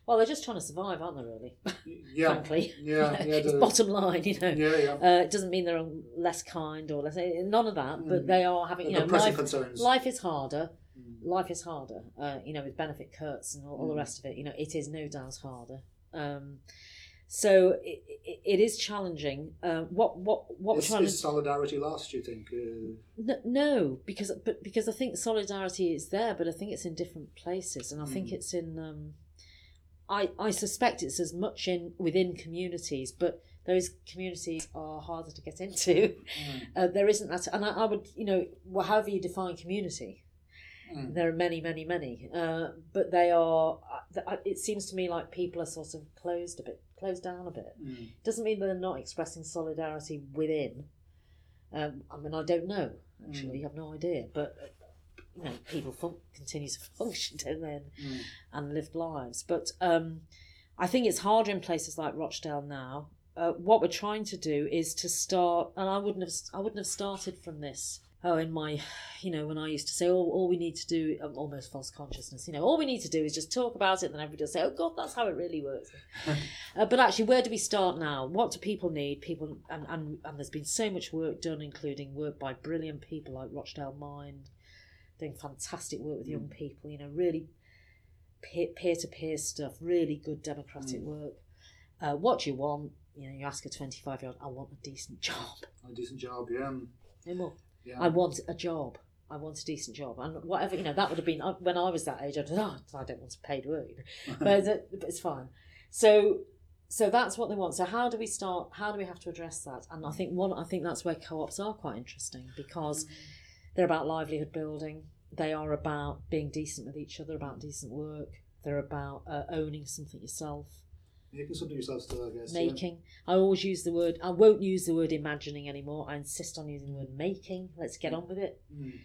well, they're just trying to survive, aren't they? Really, yeah. frankly. Yeah, yeah, (laughs) it's bottom line, you know. Yeah, yeah. Uh, it doesn't mean they're less kind or less none of that, but Mm. they are having you The know life, concerns. life is harder. Mm. Life is harder, uh, you know, with benefit cuts and all, all the Mm. rest of it. You know, it is no doubt harder. Um, so it, it, it is challenging. Uh, what what what Is, we're trying is to solidarity lost? Do you think? Uh, no, no, because but because I think solidarity is there, but I think it's in different places, and I think Mm. it's in. Um, I I suspect it's as much in within communities, but those communities are harder to get into. (laughs) Uh, there isn't that, and I, I would you know however you define community, Mm. there are many many many, uh, but they are. uh, It seems to me like people are sort of closed a bit, closed down a bit mm. doesn't mean they're not expressing solidarity within. Um, I mean, I don't know. Actually, I have no idea. But uh, you know, people fun- continue to (laughs) function, don't they, and, Mm. and live lives. But um, I think it's harder in places like Rochdale now. Uh, what we're trying to do is to start, and I wouldn't have, I wouldn't have started from this. Oh, in my, you know, when I used to say, oh, all we need to do, um, almost false consciousness, you know, all we need to do is just talk about it, and then everybody will say, oh God, that's how it really works. (laughs) Uh, but actually, where do we start now? What do people need? People, and, and, and there's been so much work done, including work by brilliant people like Rochdale Mind, doing fantastic work with young people. You know, really peer to peer stuff, really good democratic work. Uh, what do you want? You know, you ask a 25 year old, I want a decent job. A decent job, yeah. No more. Yeah. I want a job. I want a decent job, and whatever you know, that would have been uh, when I was that age. I'd oh, I don't want paid work, you know. (laughs) but, it- but it's fine. So, so that's what they want. So how do we start? How do we have to address that? And I think one, I think that's where co-ops are quite interesting because they're about livelihood building. They are about being decent with each other, about decent work. They're about uh, owning something yourself, Making something yourself still, I guess. yeah. I always use the word. I won't use the word imagining anymore. I insist on using the word making. Let's get on with it. Mm.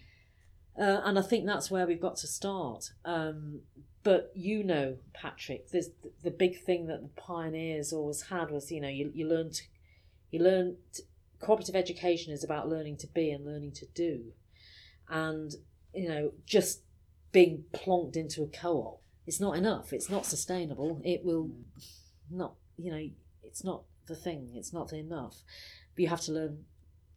Uh, and I think that's where we've got to start. Um, but you know, Patrick, there's the big thing that the pioneers always had was you know you you learn to you learn to, cooperative education is about learning to be and learning to do, and you know just being plonked into a co-op it's not enough. It's not sustainable. It will not you know it's not the thing. It's not enough. But you have to learn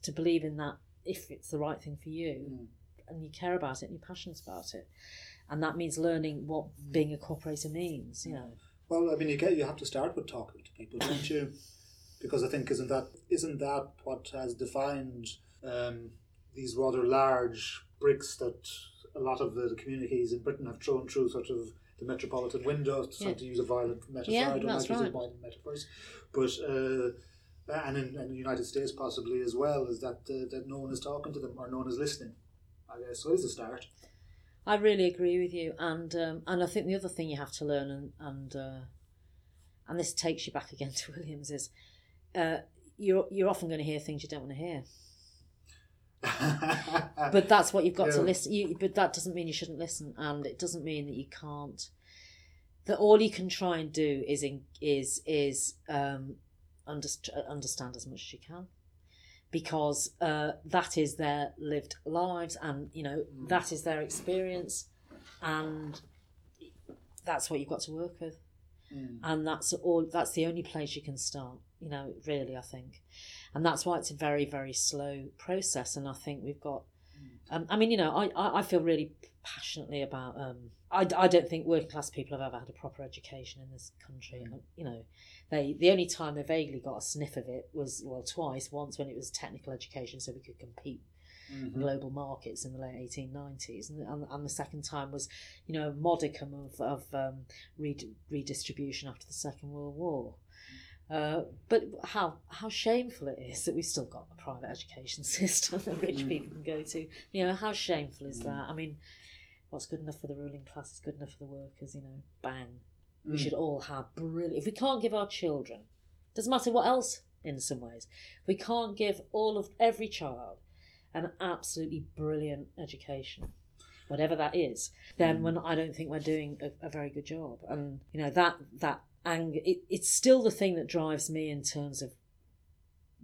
to believe in that if it's the right thing for you Mm. and you care about it and you're passionate about it. And that means learning what being a cooperator means, you know. Well, I mean, you get you have to start with talking to people, don't you? Because I think isn't that isn't that what has defined um, these rather large bricks that a lot of the, the communities in Britain have thrown through sort of the metropolitan window, to, Yeah. to use a violent metaphor. Yeah, I don't that's like using right. violent metaphors, but uh, and in, in the United States possibly as well is that uh, that no one is talking to them or no one is listening. I guess so. Is a start. I really agree with you, and um, and I think the other thing you have to learn, and and uh, and this takes you back again to (laughs) Williams, is uh, you're you're often going to hear things you don't want to hear, (laughs) but that's what you've got to listen. You, but that doesn't mean you shouldn't listen, and it doesn't mean that you can't. That all you can try and do is in, is is um, underst- understand as much as you can, because uh, that is their lived lives, and you know that is their experience, and that's what you've got to work with. and that's all. That's the only place you can start. You know, really, I think, and that's why it's a very, very slow process. And I think we've got. Um, I mean, you know, I, I, I feel really passionately about. Um, I, I don't think working class people have ever had a proper education in this country. And, You know, they the only time they vaguely got a sniff of it was well twice. Once when it was technical education, so we could compete in global markets in the late 1890s, and, and, and the second time was, you know, a modicum of of um, red, redistribution after the Second World War. Uh, but how how shameful it is that we've still got a private education (laughs) system that rich mm. people can go to. You know, how shameful is mm. that? I mean, what's good enough for the ruling class is good enough for the workers. You know, bang. We mm. should all have brilliant. If we can't give our children, doesn't matter what else. In some ways, if we can't give all of every child an absolutely brilliant education, whatever that is, then when I don't think we're doing a, a very good job. And you know that that anger, it, it's still the thing that drives me in terms of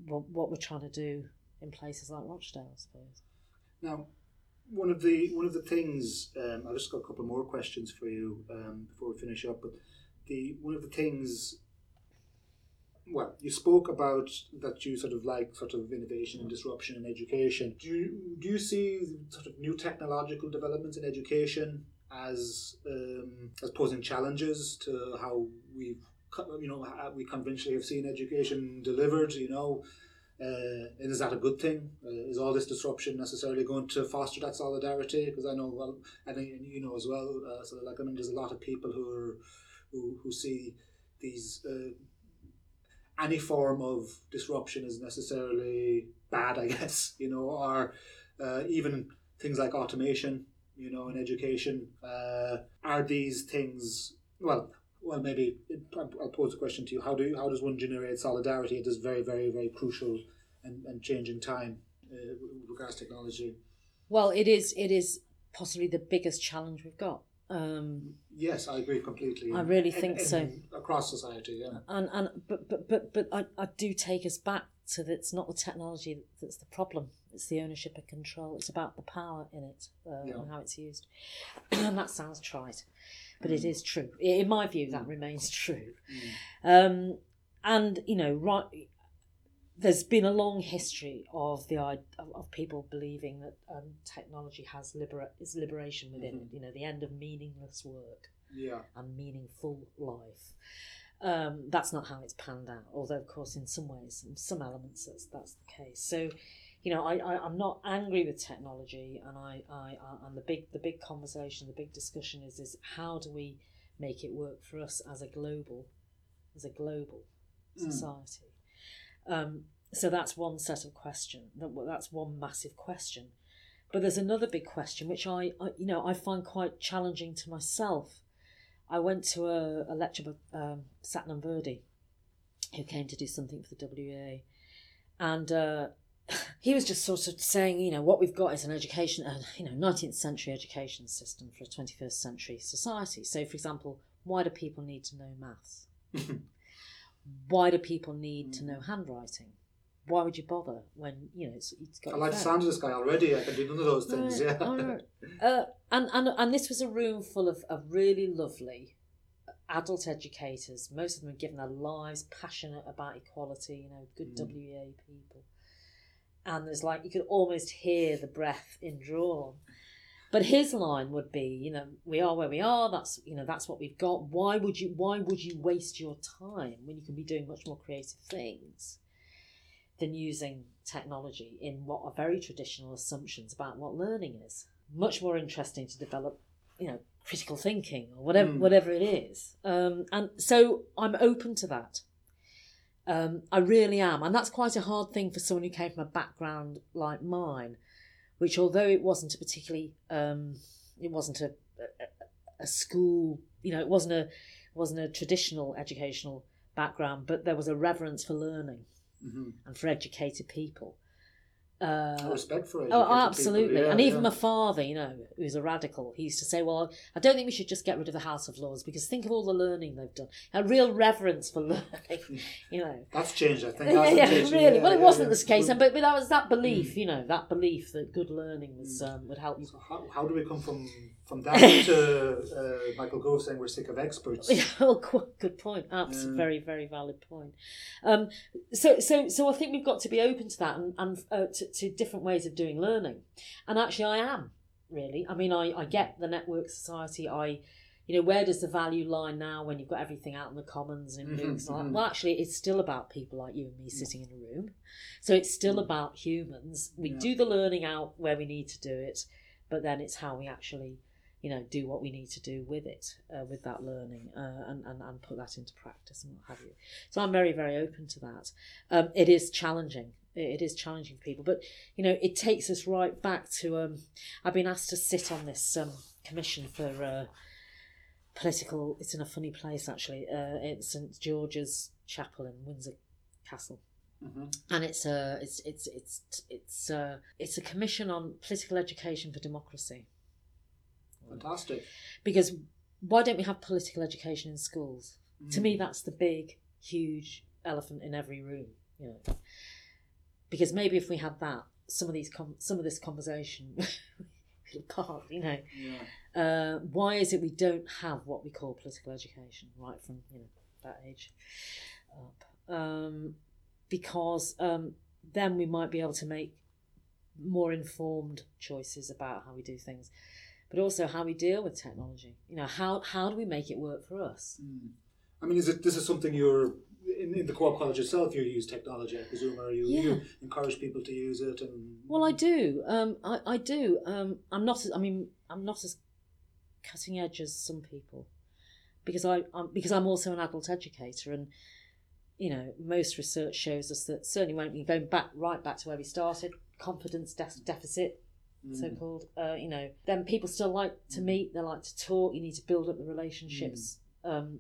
what, what we're trying to do in places like Rochdale, I suppose. Now, one of the one of the things um, I've just got a couple more questions for you um, before we finish up. But the one of the things, well, you spoke about that you sort of like sort of innovation and disruption in education. Do you do you see sort of new technological developments in education as um, as posing challenges to how we've you know we conventionally have seen education delivered? You know. Uh, and is that a good thing? Uh, is all this disruption necessarily going to foster that solidarity? Because I know, well, think you know as well. Uh, so, like, I mean, there's a lot of people who are who, who see these uh, any form of disruption is necessarily bad, I (laughs) guess. You know, or uh, even things like automation. You know, in education, uh, are these things well? Well, maybe I'll pose a question to you. How do how does one generate solidarity at this very, very, very crucial and, and changing time uh, with regards to technology? Well, it is it is possibly the biggest challenge we've got. Um, Yes, I agree completely. I really In- think in- so. Across society, yeah. and and but but but but I, I do take us back to that it's not the technology that's the problem it's the ownership and control it's about the power in it uh, Yeah. and how it's used (clears throat) and that sounds trite but it is true in my view that remains (laughs) true um, and you know right there's been a long history of the of, people believing that um, technology has libera- is liberation within it you know the end of meaningless work Yeah. and meaningful life. Um, that's not how it's panned out. Although, of course, in some ways, in some elements, that's that's the case. So, you know, I, I I'm not angry with technology, and I, I, I and the big the big conversation, the big discussion is is how do we make it work for us as a global, as a global society. Um, so that's one set of question. That that's one massive question. But there's another big question which I, I you know I find quite challenging to myself. I went to a, a lecture by um, Satnam Verdi, who came to do something for the WA, and uh, he was just sort of saying, you know, what we've got is an education, uh, you know, 19th century education system for a 21st century society. So, for example, why do people need to know maths? (laughs) why do people need to know handwriting? Why would you bother when you know it's, it's got? I like the sound of this guy already. I can do none of those things. Right, Yeah. right. (laughs) Uh, and, and and this was a room full of, of really lovely adult educators. Most of them had given their lives passionate about equality. You know, good WEA people. And there's like you could almost hear the breath indrawn. But his line would be, you know, we are where we are. That's you know that's what we've got. Why would you Why would you waste your time when you can be doing much more creative things? than using technology in what are very traditional assumptions about what learning is. Much more interesting to develop, you know, critical thinking or whatever whatever it is. Um, and so I'm open to that. Um, I really am, and that's quite a hard thing for someone who came from a background like mine, which although it wasn't a particularly, um, it wasn't a, a, a school, you know, it wasn't a wasn't a traditional educational background, but there was a reverence for learning Mhm. and for educated people. Uh, respect for it. oh, absolutely. and even my my father, you know, who's a radical, he used to say, Well, I don't think we should just get rid of the House of Lords because think of all the learning they've done. A real reverence for (laughs) learning, you know. (laughs) That's changed, I think. (laughs) Yeah, yeah, it? really. Yeah, well, it yeah, wasn't yeah. this case, but, but that was that belief, you know, that belief that good learning was um, would help you. so how, how do we come from from that to uh, Michael Gove saying we're sick of experts. (laughs) Oh, good point. That's a Yeah. very, very valid point. Um, so, so, so I think we've got to be open to that and, and uh, to, to different ways of doing learning. And actually, I am really. I mean, I, I get the network society. I, you know, where does the value lie now when you've got everything out in the commons and Mhm, all that? mhm. Well, actually, it's still about people like you and me sitting in a room. So it's still about humans. We Yeah. do the learning out where we need to do it, but then it's how we actually you know, do what we need to do with it, uh, with that learning, uh, and, and, and put that into practice and what have you. So I'm very, very open to that. Um, it is challenging. It is challenging for people, but you know, it takes us right back to. Um, I've been asked to sit on this um, commission for uh, political. It's in a funny place actually. Uh, it's St George's Chapel in Windsor Castle Mhm. and it's a it's it's it's it's a it's a commission on political education for democracy Fantastic. because why don't we have political education in schools to Mm. me that's the big huge elephant in every room you know because maybe if we had that some of these com- some of this conversation (laughs) apart you know Yeah. uh, why is it we don't have what we call political education right from you know that age up um, because um, then we might be able to make more informed choices about how we do things but also how we deal with technology you know how how do we make it work for us Mm. I mean, is it this is something you're in, in the co-op college itself? You use technology, I presume, or you, Yeah. you encourage people to use it, and Well, I do. Um, I, I do. Um, I'm not. As, I mean, I'm not as cutting edge as some people, because I I'm, because I'm also an adult educator, and you know most research shows us that certainly when we going back right back to where we started, confidence de- deficit, so called. Uh, you know, then people still like to meet. They like to talk. You need to build up the relationships. Um,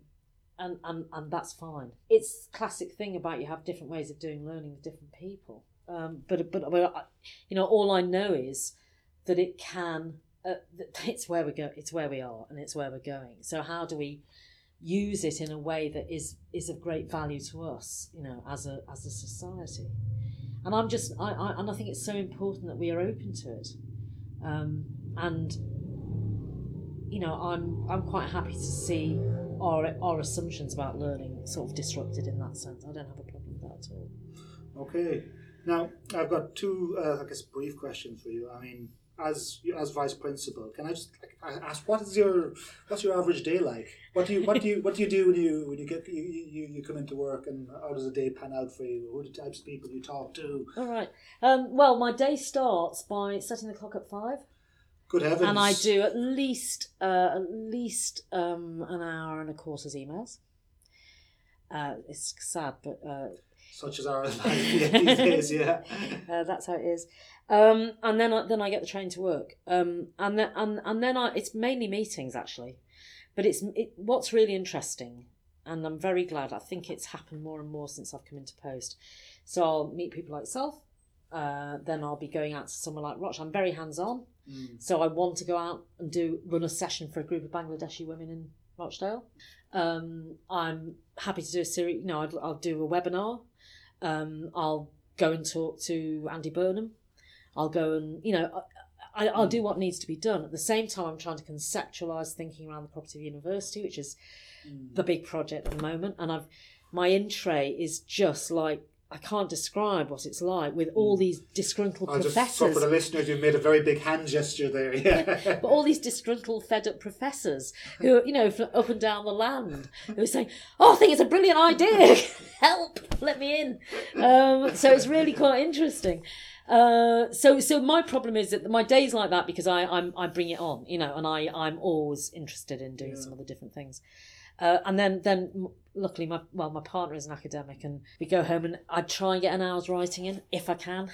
and, and, and that's fine. It's classic thing about you have different ways of doing learning with different people. Um, but but but I- you know, all I know is that it can. Uh, (laughs) it's where we go. It's where we are, and it's where we're going. So how do we use it in a way that is is of great value to us? You know, as a as a society. And I'm just I, I and I think it's so important that we are open to it. Um, and you know, I'm I'm quite happy to see our our assumptions about learning sort of disrupted in that sense. I don't have a problem with that at all. Okay. Now I've got two, uh, I guess, brief questions for you. I mean, as as vice principal, can I just like, ask what is your what's your average day like? What do you what do you what do you do when you when you get you, you, you come into work and how does the day pan out for you? Who are the types of people you talk to? All right. Um, well, my day starts by setting the clock at five, Good heavens! and I do at least uh, at least um, an hour and a quarter's emails. Uh, it's sad, but uh, such as our life (laughs) these days. Yeah. (laughs) uh, that's how it is. Um, and then I, then I get the train to work. Um, and then and, and then I, it's mainly meetings actually, but it's it, what's really interesting, and I'm very glad. I think it's happened more and more since I've come into post. So I'll meet people like self. Uh, then I'll be going out to somewhere like Roch. I'm very hands on, Mm. so I want to go out and do run a session for a group of Bangladeshi women in Rochdale. Um, I'm happy to do a series. You know, I'd, I'll do a webinar. Um, I'll go and talk to Andy Burnham. I'll go and you know, I, I'll hmm. do what needs to be done. At the same time, I'm trying to conceptualise thinking around the property of university, which is the hmm. big project at the moment. And I've my in tray is just like I can't describe what it's like with all hmm. these disgruntled professors. I just so professors. for the listeners, you made a very big hand gesture there. Yeah. (laughs) but all these disgruntled, fed up professors who, are, you know, up and down the land, who are saying, "Oh, I think it's a brilliant idea. (laughs) Help, let me in." Um, so it's really quite interesting. Uh, so, so my problem is that my days like that because I, I'm, I bring it on, you know, and I, I'm always interested in doing some of the different things. Uh, and then, then luckily, my well, my partner is an academic, and we go home, and I try and get an hour's writing in if I can.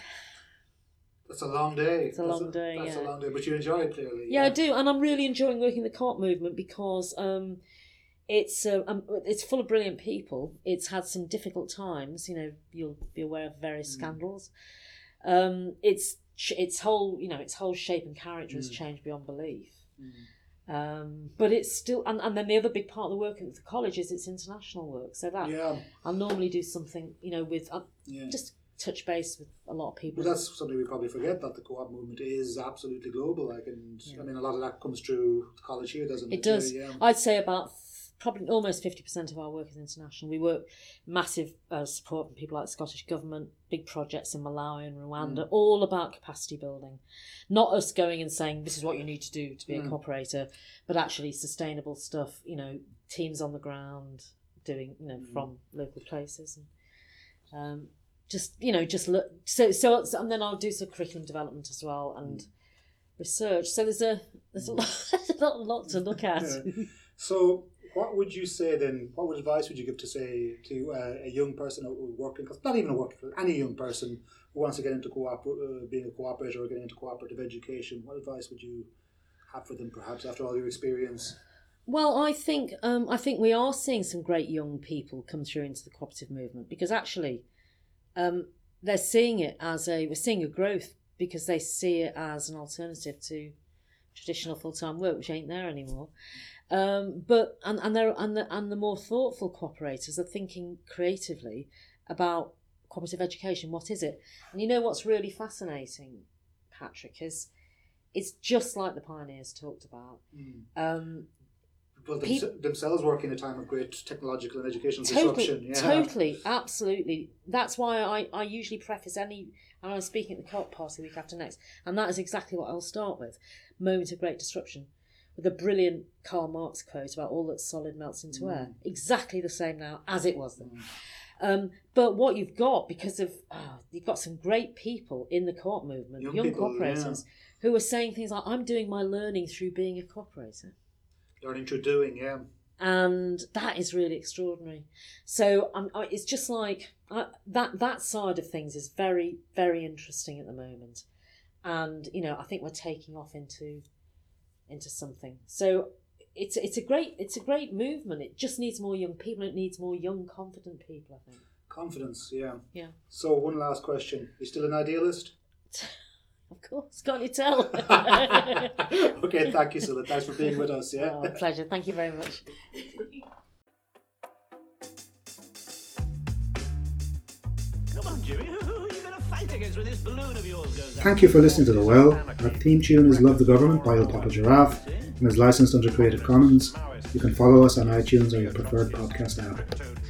That's a long day. It's a That's long day, That's a long day, but you enjoy it clearly. Yeah, I do, and I'm really enjoying working the co-op movement because um, it's uh, um, it's full of brilliant people. It's had some difficult times. You know, you'll be aware of various scandals. Um, it's its whole you know its whole shape and character has changed beyond belief. Um, but it's still, and, and then the other big part of the work at the college is it's international work. So that Yeah. I'll normally do something, you know, with uh, Yeah. just touch base with a lot of people. But that's something we probably forget that the co-op movement is absolutely global. Like, and I mean, a lot of that comes through college here, doesn't it? It does. Yeah. yeah. I'd say about probably almost fifty percent of our work is international. We work massive uh, support from people like the Scottish government, big projects in Malawi and Rwanda, all about capacity building. Not us going and saying this is what you need to do to be a cooperator, but actually sustainable stuff. You know, teams on the ground doing you know from local places and. Um, just you know, just look. So, so, so- and then I'll do some curriculum development as well and research. So there's a there's a (laughs) lot, there's a lot, lot to look at. Yeah. (laughs) So, what would you say then? What advice would you give to say to uh, a young person working, not even a working, any young person who wants to get into co-op, uh, being a cooperator or getting into cooperative education? What advice would you have for them, perhaps after all your experience? Well, I think um, I think we are seeing some great young people come through into the cooperative movement because actually, um, they're seeing it as a we're seeing a growth because they see it as an alternative to traditional full time work, which ain't there anymore. Um, but and and and the and the more thoughtful cooperators are thinking creatively about cooperative education. What is it? And you know what's really fascinating, Patrick, is it's just like the pioneers talked about. Um, Well, them, themselves work in a time of great technological and educational totally, disruption. Yeah. totally, absolutely. That's why I, I usually preface any, and I'm speaking at the co-op party week after next, and that is exactly what I'll start with. Moment of great disruption, with a brilliant Karl Marx quote about all that's solid melts into air. Mm. Exactly the same now as it was then. Um, but what you've got, because of ah, you've got some great people in the co-op movement, Young young, people, cooperators, who are saying things like, "I'm doing my learning through being a cooperator." Learning through doing, yeah. and that is really extraordinary. So um, it's just like I, that that side of things is very very interesting at the moment, and you know I think we're taking off into into something. So it's it's a great it's a great movement. It just needs more young people. It needs more young confident people. I think. Confidence, yeah. Yeah, So, one last question. You still an idealist? (laughs) of course. Can't you tell? (laughs) (laughs) okay, thank you, Cilla. Thanks for being with us, yeah? oh, pleasure. Thank you very much. Come on, Jimmy. Thank you for listening to The Well. Our theme tune is Love the Government by El Papa Giraffe and is licensed under Creative Commons. You can follow us on iTunes or your preferred podcast app.